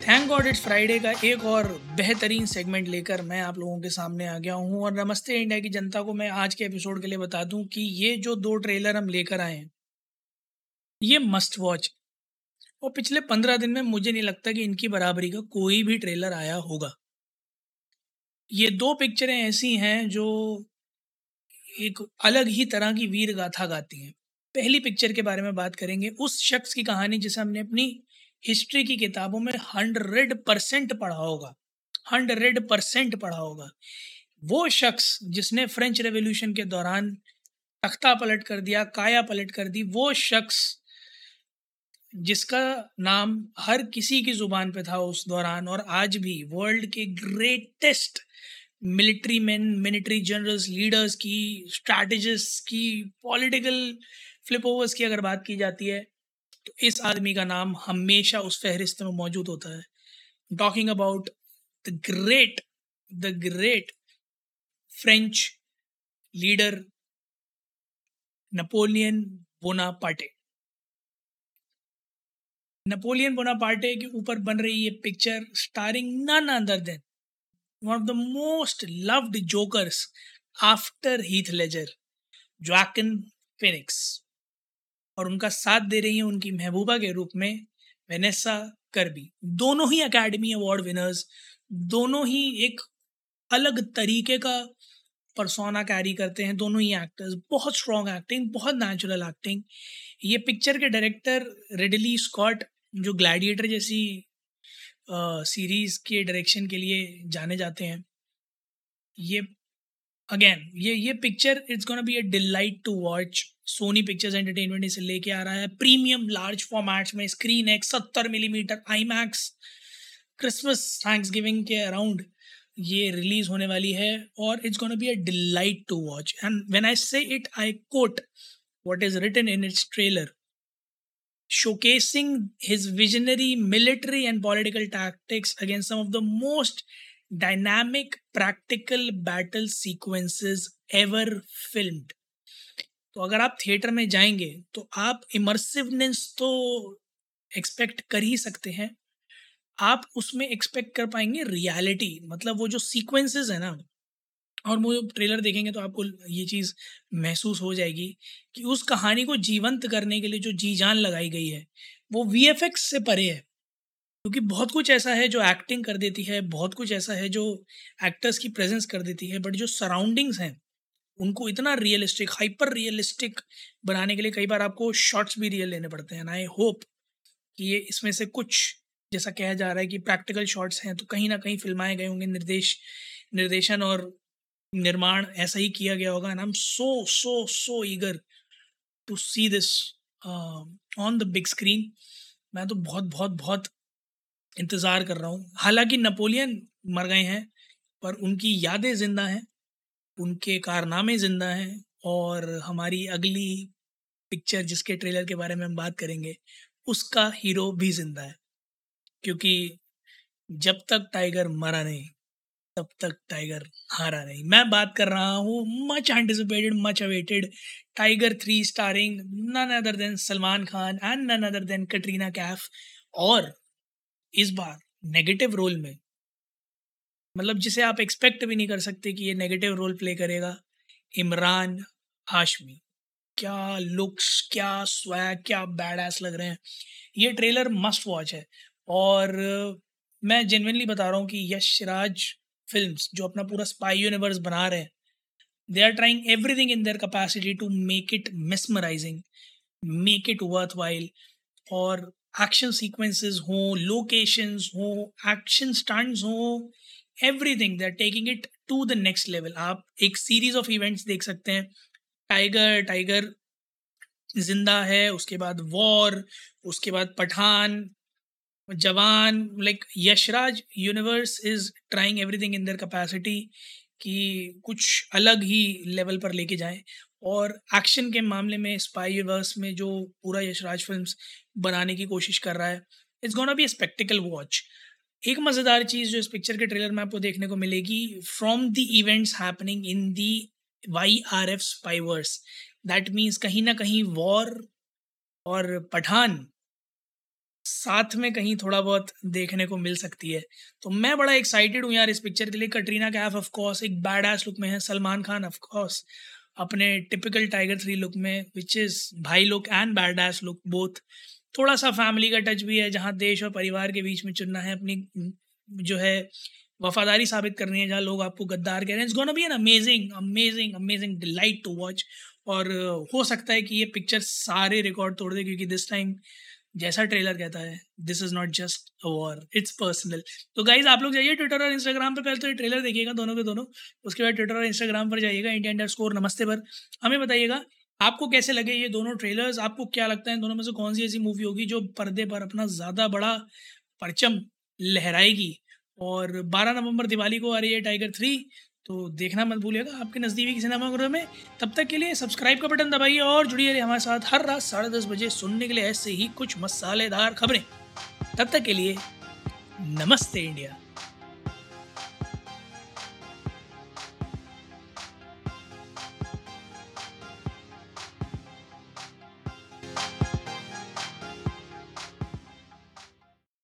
Thank God it's Friday का एक और बेहतरीन सेगमेंट लेकर मैं आप लोगों के सामने आ गया हूँ और नमस्ते इंडिया की जनता को मैं आज के एपिसोड के लिए बता दूँ कि ये जो दो ट्रेलर हम लेकर आए हैं, ये मस्ट वॉच और पिछले पंद्रह दिन में मुझे नहीं लगता कि इनकी बराबरी का कोई भी ट्रेलर आया होगा। ये दो पिक्चरें ऐसी हैं जो एक अलग ही तरह की वीर गाथा गाती हैं। पहली पिक्चर के बारे में बात करेंगे, उस शख्स की कहानी जिसे हमने अपनी हिस्ट्री की किताबों में हंड्रेड परसेंट पढ़ा होगा, हंड्रेड परसेंट पढ़ा होगा। वो शख्स जिसने फ्रेंच रेवोल्यूशन के दौरान तख्ता पलट कर दिया, काया पलट कर दी, वो शख्स जिसका नाम हर किसी की ज़ुबान पे था उस दौरान और आज भी वर्ल्ड के greatest military man, military generals, leaders की, स्ट्रैटेजिस्ट की, पॉलिटिकल फ्लिप ओवर्स की अगर बात की जाती है तो इस आदमी का नाम हमेशा उस फहरिस्त में मौजूद होता है। Talking about the great the great French leader Napoleon Bonaparte Napoleon Bonaparte के ऊपर बन रही ये picture starring none other than one of the most loved jokers after Heath Ledger Joaquin Phoenix और उनका साथ दे रही हैं उनकी महबूबा के रूप में वेनेसा करबी। दोनों ही एकेडमी अवार्ड विनर्स दोनों ही एक अलग तरीके का परसोना कैरी करते हैं, दोनों ही एक्टर्स बहुत स्ट्रॉन्ग एक्टिंग बहुत नेचुरल एक्टिंग ये पिक्चर के डायरेक्टर रेडली स्कॉट जो ग्लैडिएटर जैसी सीरीज़ के डायरेक्शन के लिए जाने जाते हैं। ये अगेन ये ये picture it's gonna be a delight to watch Sony Pictures Entertainment इसे लेके आ रहा है। प्रीमियम लार्ज फॉर्मेट्स में स्क्रीन एक्स सत्तर millimetre IMAX Christmas Thanksgiving के अराउंड ये रिलीज़ होने वाली है और it's gonna be a delight to watch and when I say it I quote what is written in its trailer showcasing his visionary military and political tactics against some of the most dynamic practical battle sequences ever filmed. तो अगर आप theatre में जाएँगे तो आप इमर्सिवनेस तो expect कर ही सकते हैं। आप उसमें एक्सपेक्ट कर पाएँगे रियलिटी मतलब वो जो सीक्वेंसेस है ना, और वो ट्रेलर देखेंगे तो आपको ये चीज़ महसूस हो जाएगी कि उस कहानी को जीवंत करने के लिए जो जी जान लगाई गई है, वो वीएफएक्स से परे है। क्योंकि बहुत कुछ ऐसा है जो एक्टिंग कर देती है, बहुत कुछ ऐसा है जो एक्टर्स की प्रेजेंस कर देती है बट जो सराउंडिंग्स हैं, उनको इतना रियलिस्टिक हाइपर रियलिस्टिक बनाने के लिए कई बार आपको शॉट्स भी रियल लेने पड़ते हैं। आई होप कि ये इसमें से कुछ, जैसा कहा जा रहा है कि प्रैक्टिकल शॉट्स हैं तो कहीं ना कहीं फिल्माए गए होंगे, निर्देश, निर्देशन और निर्माण ऐसा ही किया गया होगा। And I am so so so eager to see this on the big screen मैं तो बहुत बहुत बहुत इंतज़ार कर रहा हूँ। हालाँकि नपोलियन मर गए हैं, पर उनकी यादें ज़िंदा हैं, उनके कारनामे ज़िंदा हैं और हमारी अगली पिक्चर जिसके ट्रेलर के बारे में हम बात करेंगे, उसका हीरो भी ज़िंदा है। क्योंकि जब तक टाइगर मरा नहीं, तब तक टाइगर हारा नहीं। मैं बात कर रहा हूँ much anticipated much awaited Tiger three starring none other than Salman Khan and none other than Katrina Kaif और इस बार नेगेटिव रोल में मतलब जिसे आप एक्सपेक्ट भी नहीं कर सकते कि ये नेगेटिव रोल प्ले करेगा, इमरान हाशमी। क्या लुक्स क्या स्वैग क्या बैड एस लग रहे हैं। ये ट्रेलर मस्ट वॉच है। और मैं जेनविनली बता रहा हूँ कि यश राज फिल्म्स जो अपना पूरा स्पाई यूनिवर्स बना रहे हैं they are trying everything in their capacity to make it mesmerising make it worthwhile और एक्शन सीक्वेंसेस हों लोकेशंस हों एक्शन स्टंट्स हों everything they are taking it to the next level आप एक सीरीज़ ऑफ़ इवेंट्स देख सकते हैं. Tiger tiger ज़िंदा है, उसके बाद वॉर उसके बाद Pathaan, Jawan like Yashraj universe is trying everything in their capacity कि कुछ अलग ही लेवल पर लेके जाएँ। और एक्शन के मामले में स्पाई यूनिवर्स में जो पूरा यशराज फिल्म्स बनाने की कोशिश कर रहा है it's gonna be spectacle watch एक मज़ेदार चीज़ जो इस पिक्चर के ट्रेलर में आपको देखने को मिलेगी from the events happening in the Y R F spyverse that means कहीं ना कहीं वॉर और पठान साथ में कहीं थोड़ा बहुत देखने को मिल सकती है। तो मैं बड़ा एक्साइटेड हूँ यार इस पिक्चर के लिए। कटरीना कैफ ऑफ़ कोर्स एक बैड एस लुक में है सलमान खान ऑफ़ कोर्स अपने टिपिकल टाइगर थ्री लुक में विच इज़ भाई look and bad ass look both थोड़ा सा फैमिली का टच भी है, जहाँ देश और परिवार के बीच में चुनना है, अपनी जो है, वफादारी साबित करनी है, जहाँ लोग आपको गद्दार कह रहे हैं। It's gonna be an amazing amazing amazing delight to watch और हो सकता है कि ये पिक्चर सारे रिकॉर्ड तोड़ दे, क्योंकि दिस टाइम जैसा ट्रेलर कहता है this is not just a war it's personal तो गाइज़ आप लोग जाइए ट्विटर और इंस्टाग्राम पर पहले तो ये ट्रेलर देखिएगा दोनों के दोनों। उसके बाद ट्विटर और इंस्टाग्राम पर जाइएगा इंडिया इंडर स्कोर नमस्ते पर। हमें बताइएगा, आपको कैसे लगे ये दोनों ट्रेलर्स आपको क्या लगता है दोनों में से कौन सी ऐसी मूवी होगी जो पर्दे पर अपना ज़्यादा बड़ा परचम लहराएगी? और 12 नवंबर दिवाली को आ रही है टाइगर थ्री तो देखना मत भूलिएगा, आपके नज़दीकी सिनेमाघरों में तब तक के लिए सब्सक्राइब का बटन दबाइए और जुड़िए रहिए हमारे साथ हर रात साढ़े दस बजे सुनने के लिए ऐसे ही कुछ मसालेदार खबरें। तब तक के लिए नमस्ते इंडिया।